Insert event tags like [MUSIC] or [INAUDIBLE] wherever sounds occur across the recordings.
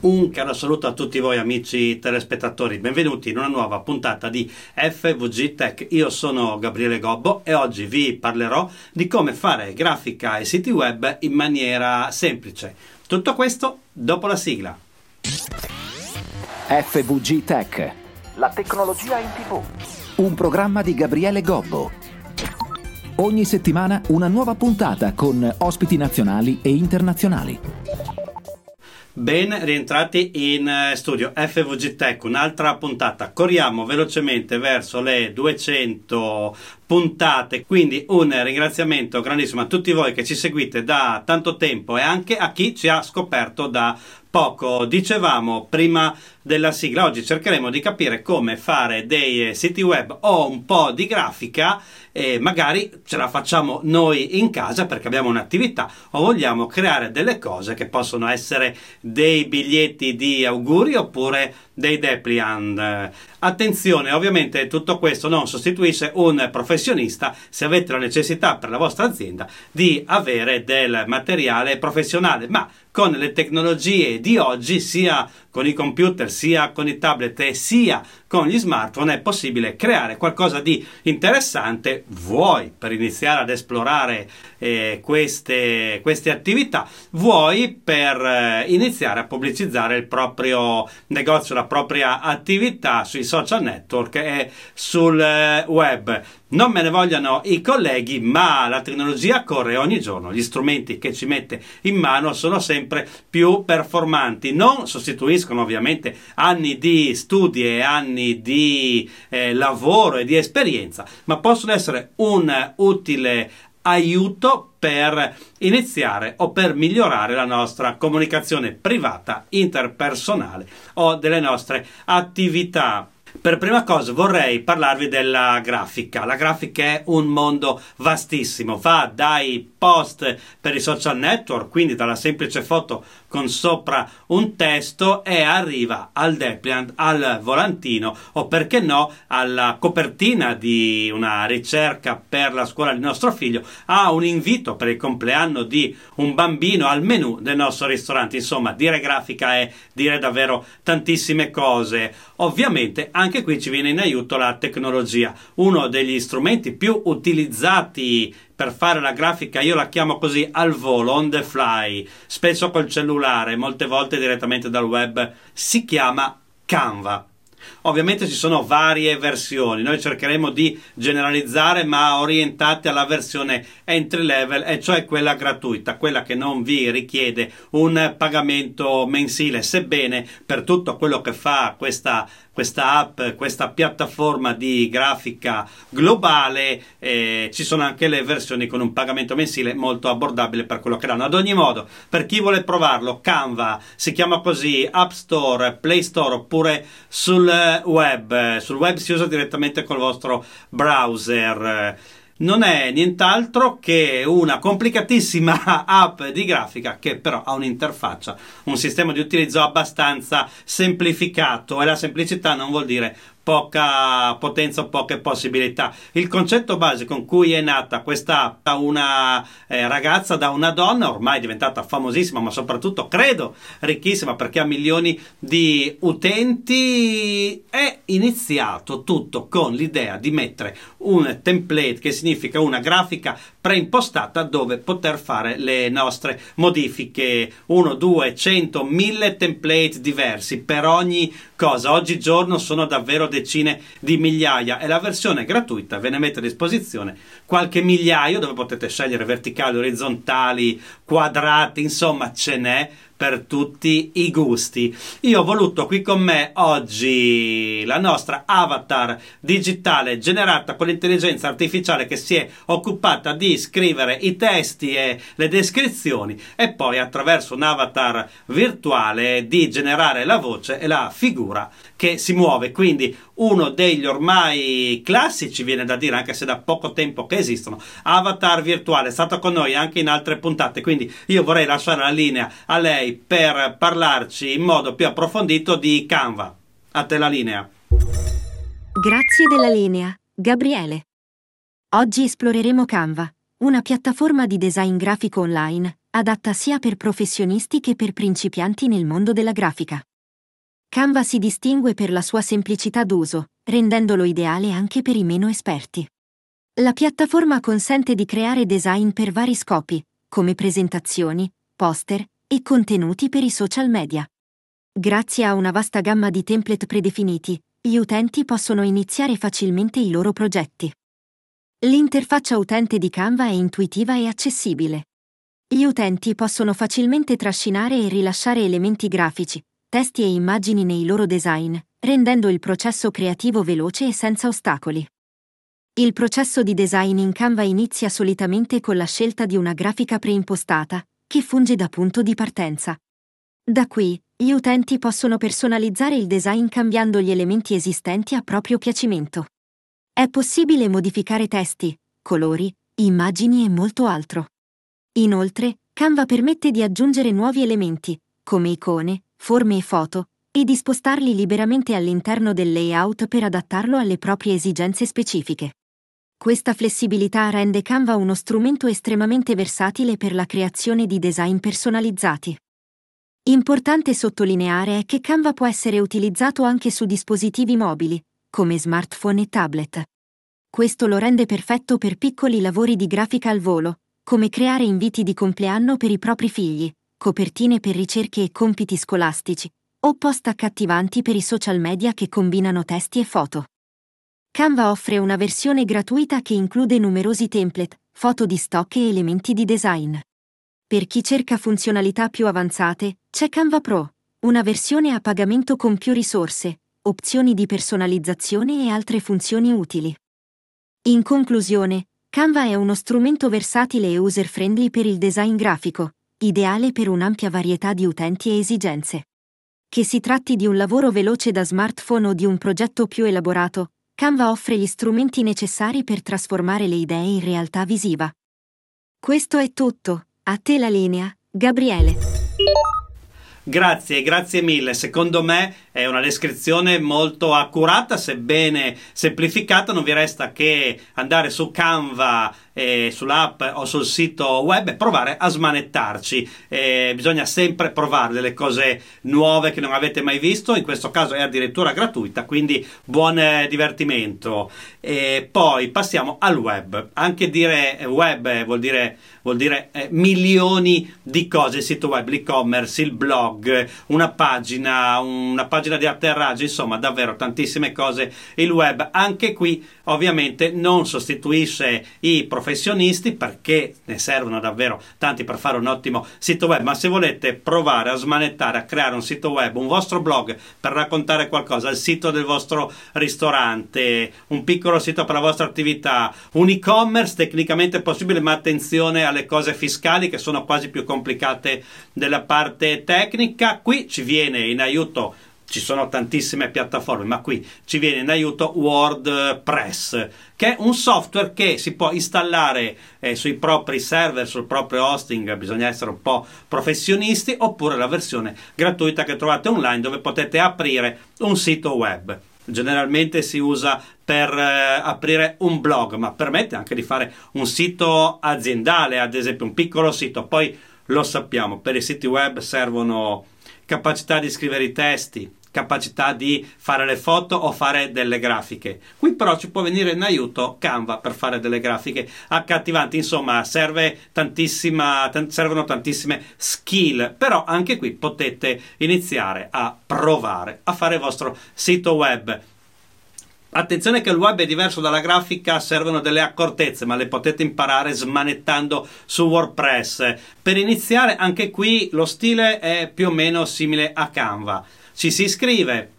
Un caro saluto a tutti voi amici telespettatori, benvenuti in una nuova puntata di FVG Tech. Io sono Gabriele Gobbo e oggi vi parlerò di come fare grafica e siti web in maniera semplice. Tutto questo dopo la sigla. FVG Tech. La tecnologia in tv. Un programma di Gabriele Gobbo. Ogni settimana una nuova puntata con ospiti nazionali e internazionali. Ben rientrati in eh, studio FVG Tech, un'altra puntata. Corriamo velocemente verso le 200 puntate, quindi un ringraziamento grandissimo a tutti voi che ci seguite da tanto tempo e anche a chi ci ha scoperto da poco. Dicevamo prima della sigla, oggi cercheremo di capire come fare dei siti web o un po' di grafica e magari ce la facciamo noi in casa perché abbiamo un'attività o vogliamo creare delle cose che possono essere dei biglietti di auguri oppure dei Depliant. Attenzione, ovviamente tutto questo non sostituisce un professionista se avete la necessità per la vostra azienda di avere del materiale professionale, ma con le tecnologie di oggi, sia con i computer, sia con i tablet e sia con gli smartphone, è possibile creare qualcosa di interessante, vuoi per iniziare ad esplorare eh, queste, queste, attività, vuoi per eh, iniziare a pubblicizzare il proprio negozio, la propria attività sui social network e sul eh, web. Non me ne vogliano i colleghi, ma la tecnologia corre ogni giorno. Gli strumenti che ci mette in mano sono sempre più performanti. Non sostituiscono ovviamente anni di studi e anni di eh, lavoro e di esperienza, ma possono essere un utile aiuto per iniziare o per migliorare la nostra comunicazione privata, interpersonale o delle nostre attività per prima cosa vorrei parlarvi della grafica. La grafica è un mondo vastissimo, va dai post per i social network, quindi dalla semplice foto con sopra un testo e arriva al Depliant, al volantino o perché no alla copertina di una ricerca per la scuola del nostro figlio, a un invito per il compleanno di un bambino al menu del nostro ristorante. Insomma, dire grafica è dire davvero tantissime cose. Ovviamente anche qui ci viene in aiuto la tecnologia, uno degli strumenti più utilizzati per fare la grafica, io la chiamo così al volo, on the fly, spesso col cellulare, molte volte direttamente dal web, si chiama Canva. Ovviamente ci sono varie versioni, noi cercheremo di generalizzare ma orientate alla versione entry level e cioè quella gratuita, quella che non vi richiede un pagamento mensile, sebbene per tutto quello che fa questa questa app, questa piattaforma di grafica globale, eh, ci sono anche le versioni con un pagamento mensile molto abbordabile per quello che danno. Ad ogni modo, per chi vuole provarlo, Canva si chiama così App Store, Play Store oppure sul web, sul web si usa direttamente col vostro browser non è nient'altro che una complicatissima [LAUGHS] app di grafica che però ha un'interfaccia, un sistema di utilizzo abbastanza semplificato e la semplicità non vuol dire poca potenza poche possibilità. Il concetto base con cui è nata questa app da una eh, ragazza, da una donna, ormai diventata famosissima, ma soprattutto credo ricchissima perché ha milioni di utenti, è iniziato tutto con l'idea di mettere un template che significa una grafica preimpostata dove poter fare le nostre modifiche 1, 2, 100, 1000 template diversi per ogni cosa. Oggigiorno sono davvero decine di migliaia e la versione gratuita ve ne mette a disposizione qualche migliaio dove potete scegliere verticali, orizzontali, quadrati, insomma ce n'è per tutti i gusti. Io ho voluto qui con me oggi la nostra avatar digitale generata con l'intelligenza artificiale che si è occupata di scrivere i testi e le descrizioni e poi attraverso un avatar virtuale di generare la voce e la figura che si muove. Quindi uno degli ormai classici, viene da dire, anche se da poco tempo che esistono, avatar virtuale, è stato con noi anche in altre puntate. Quindi io vorrei lasciare la linea a lei per parlarci in modo più approfondito di Canva. A te la linea. Grazie della linea, Gabriele. Oggi esploreremo Canva, una piattaforma di design grafico online adatta sia per professionisti che per principianti nel mondo della grafica. Canva si distingue per la sua semplicità d'uso, rendendolo ideale anche per i meno esperti. La piattaforma consente di creare design per vari scopi, come presentazioni, poster e contenuti per i social media. Grazie a una vasta gamma di template predefiniti, gli utenti possono iniziare facilmente i loro progetti. L'interfaccia utente di Canva è intuitiva e accessibile. Gli utenti possono facilmente trascinare e rilasciare elementi grafici, testi e immagini nei loro design, rendendo il processo creativo veloce e senza ostacoli. Il processo di design in Canva inizia solitamente con la scelta di una grafica preimpostata, che funge da punto di partenza. Da qui, gli utenti possono personalizzare il design cambiando gli elementi esistenti a proprio piacimento. È possibile modificare testi, colori, immagini e molto altro. Inoltre, Canva permette di aggiungere nuovi elementi, come icone, forme e foto, e di spostarli liberamente all'interno del layout per adattarlo alle proprie esigenze specifiche. Questa flessibilità rende Canva uno strumento estremamente versatile per la creazione di design personalizzati. Importante sottolineare è che Canva può essere utilizzato anche su dispositivi mobili, come smartphone e tablet. Questo lo rende perfetto per piccoli lavori di grafica al volo, come creare inviti di compleanno per i propri figli, copertine per ricerche e compiti scolastici, o post accattivanti per i social media che combinano testi e foto. Canva offre una versione gratuita che include numerosi template, foto di stock e elementi di design. Per chi cerca funzionalità più avanzate, c'è Canva Pro, una versione a pagamento con più risorse, opzioni di personalizzazione e altre funzioni utili. In conclusione, Canva è uno strumento versatile e user-friendly per il design grafico, ideale per un'ampia varietà di utenti e esigenze. Che si tratti di un lavoro veloce da smartphone o di un progetto più elaborato, Canva offre gli strumenti necessari per trasformare le idee in realtà visiva. Questo è tutto. A te la linea, Gabriele. Grazie, grazie mille. Secondo me è una descrizione molto accurata, sebbene semplificata. Non vi resta che andare su Canva eh, sull'app o sul sito web e provare a smanettarci. Eh, bisogna sempre provare delle cose nuove che non avete mai visto, in questo caso è addirittura gratuita, quindi buon eh, divertimento. E poi passiamo al web. Anche dire web vuol dire, vuol dire eh, milioni di cose, il sito web, l'e-commerce, il blog, una pagina, una pagina di atterraggio, insomma davvero tantissime cose. Il web anche qui ovviamente non sostituisce i professionisti perché ne servono davvero tanti per fare un ottimo sito web, ma se volete provare a smanettare, a creare un sito web, un vostro blog per raccontare qualcosa, il sito del vostro ristorante, un piccolo sito per la vostra attività, un e-commerce tecnicamente possibile, ma attenzione alle cose fiscali che sono quasi più complicate della parte tecnica, qui ci viene in aiuto ci sono tantissime piattaforme, ma qui ci viene in aiuto WordPress, che è un software che si può installare eh, sui propri server, sul proprio hosting, bisogna essere un po' professionisti, oppure la versione gratuita che trovate online dove potete aprire un sito web. Generalmente si usa per eh, aprire un blog, ma permette anche di fare un sito aziendale, ad esempio un piccolo sito. Poi lo sappiamo, per i siti web servono capacità di scrivere i testi, capacità di fare le foto o fare delle grafiche. Qui però ci può venire in aiuto Canva per fare delle grafiche accattivanti, insomma serve tantissima, t- servono tantissime skill, però anche qui potete iniziare a provare a fare il vostro sito web. Attenzione che il web è diverso dalla grafica, servono delle accortezze, ma le potete imparare smanettando su WordPress. Per iniziare, anche qui lo stile è più o meno simile a Canva ci si iscrive,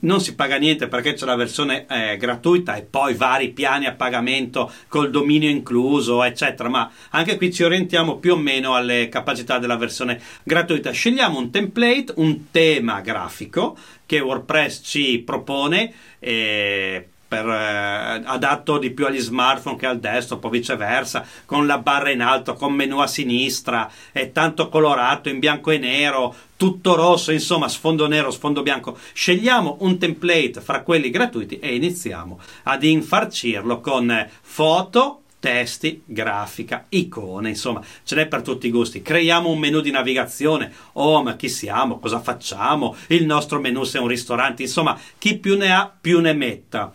non si paga niente perché c'è la versione eh, gratuita e poi vari piani a pagamento col dominio incluso, eccetera, ma anche qui ci orientiamo più o meno alle capacità della versione gratuita. Scegliamo un template, un tema grafico che WordPress ci propone. Eh, per, eh, adatto di più agli smartphone che al desktop o viceversa, con la barra in alto, con menu a sinistra, è tanto colorato in bianco e nero, tutto rosso, insomma sfondo nero, sfondo bianco. Scegliamo un template fra quelli gratuiti e iniziamo ad infarcirlo con foto testi, grafica, icone, insomma, ce n'è per tutti i gusti. Creiamo un menu di navigazione, oh ma chi siamo, cosa facciamo, il nostro menu se è un ristorante, insomma, chi più ne ha più ne metta.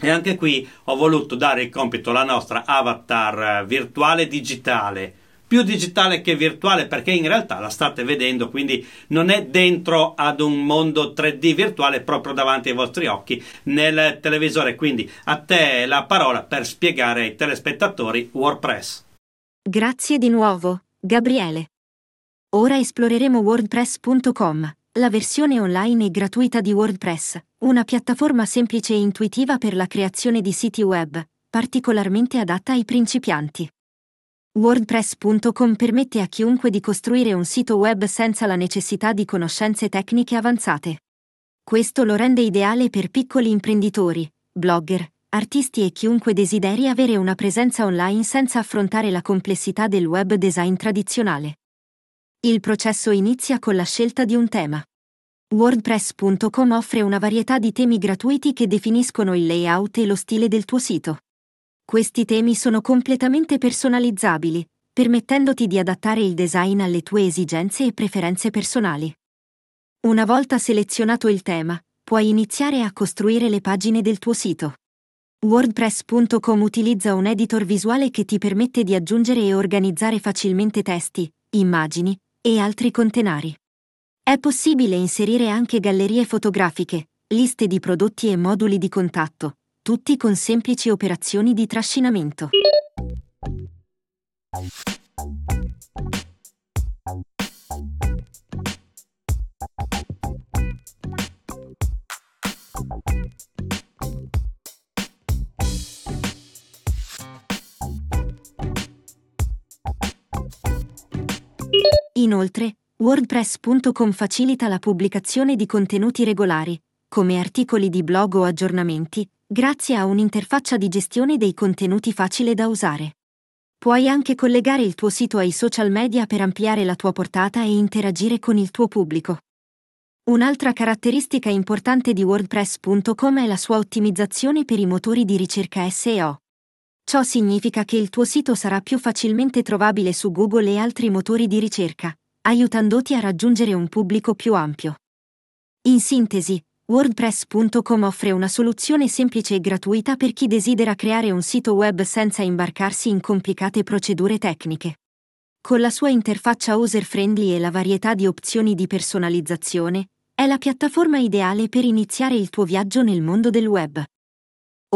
E anche qui ho voluto dare il compito alla nostra avatar eh, virtuale digitale più digitale che virtuale perché in realtà la state vedendo, quindi non è dentro ad un mondo 3D virtuale proprio davanti ai vostri occhi nel televisore. Quindi a te la parola per spiegare ai telespettatori WordPress. Grazie di nuovo, Gabriele. Ora esploreremo wordpress.com, la versione online e gratuita di WordPress, una piattaforma semplice e intuitiva per la creazione di siti web, particolarmente adatta ai principianti. WordPress.com permette a chiunque di costruire un sito web senza la necessità di conoscenze tecniche avanzate. Questo lo rende ideale per piccoli imprenditori, blogger, artisti e chiunque desideri avere una presenza online senza affrontare la complessità del web design tradizionale. Il processo inizia con la scelta di un tema. WordPress.com offre una varietà di temi gratuiti che definiscono il layout e lo stile del tuo sito. Questi temi sono completamente personalizzabili, permettendoti di adattare il design alle tue esigenze e preferenze personali. Una volta selezionato il tema, puoi iniziare a costruire le pagine del tuo sito. WordPress.com utilizza un editor visuale che ti permette di aggiungere e organizzare facilmente testi, immagini e altri contenari. È possibile inserire anche gallerie fotografiche, liste di prodotti e moduli di contatto, tutti con semplici operazioni di trascinamento. Inoltre, WordPress.com facilita la pubblicazione di contenuti regolari, come articoli di blog o aggiornamenti, grazie a un'interfaccia di gestione dei contenuti facile da usare. Puoi anche collegare il tuo sito ai social media per ampliare la tua portata e interagire con il tuo pubblico. Un'altra caratteristica importante di WordPress.com è la sua ottimizzazione per i motori di ricerca SEO. Ciò significa che il tuo sito sarà più facilmente trovabile su Google e altri motori di ricerca, aiutandoti a raggiungere un pubblico più ampio. In sintesi, WordPress.com offre una soluzione semplice e gratuita per chi desidera creare un sito web senza imbarcarsi in complicate procedure tecniche. Con la sua interfaccia user-friendly e la varietà di opzioni di personalizzazione, è la piattaforma ideale per iniziare il tuo viaggio nel mondo del web.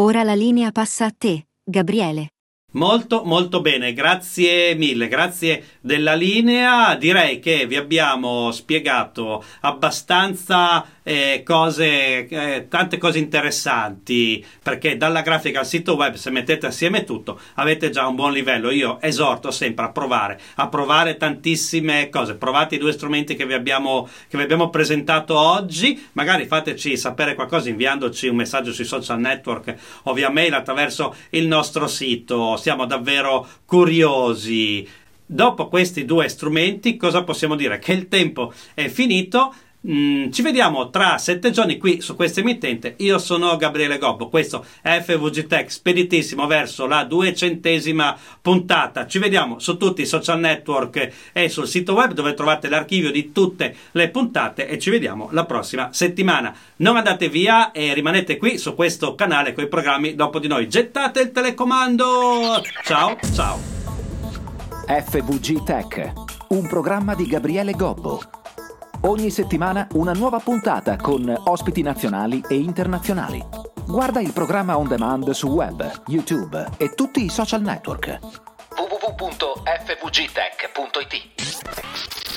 Ora la linea passa a te, Gabriele. Molto molto bene, grazie mille, grazie della linea. Direi che vi abbiamo spiegato abbastanza eh, cose, eh, tante cose interessanti, perché dalla grafica al sito web, se mettete assieme tutto, avete già un buon livello. Io esorto sempre a provare, a provare tantissime cose. Provate i due strumenti che vi abbiamo, che vi abbiamo presentato oggi, magari fateci sapere qualcosa inviandoci un messaggio sui social network o via mail attraverso il nostro sito siamo davvero curiosi. Dopo questi due strumenti, cosa possiamo dire? Che il tempo è finito. Mm, ci vediamo tra sette giorni qui su questa emittente. Io sono Gabriele Gobbo. Questo è FVG Tech, speditissimo verso la duecentesima puntata. Ci vediamo su tutti i social network e sul sito web dove trovate l'archivio di tutte le puntate. E ci vediamo la prossima settimana. Non andate via e rimanete qui su questo canale con i programmi dopo di noi. Gettate il telecomando. Ciao, ciao. FVG Tech, un programma di Gabriele Gobbo. Ogni settimana una nuova puntata con ospiti nazionali e internazionali. Guarda il programma on demand su web, YouTube e tutti i social network. www.fvgtech.it